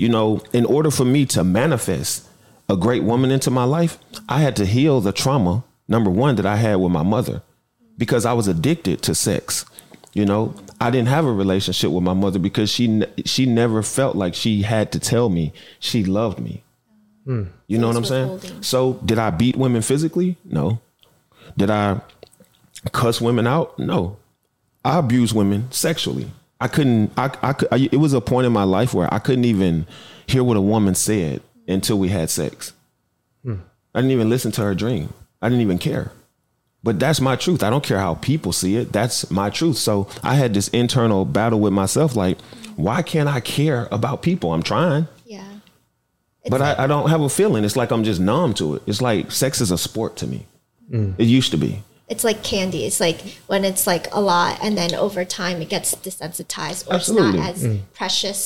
you know, in order for me to manifest a great woman into my life, I had to heal the trauma, number one, that I had with my mother because I was addicted to sex. You know, I didn't have a relationship with my mother because she she never felt like she had to tell me she loved me. Hmm. You know what I'm saying? withholding. So, did I beat women physically? No. Did I cuss women out? No. I abused women sexually. I couldn't. I. I, could, I. It was a point in my life where I couldn't even hear what a woman said until we had sex. Hmm. I didn't even listen to her dream. I didn't even care. But that's my truth. I don't care how people see it. That's my truth. So I had this internal battle with myself. Like, why can't I care about people? I'm trying, Yeah. but I, I don't have a feeling. It's like I'm just numb to it. It's like sex is a sport to me. Hmm. It used to be. It's like candy. It's like when it's like a lot, and then over time it gets desensitized, or Absolutely. it's not as mm. precious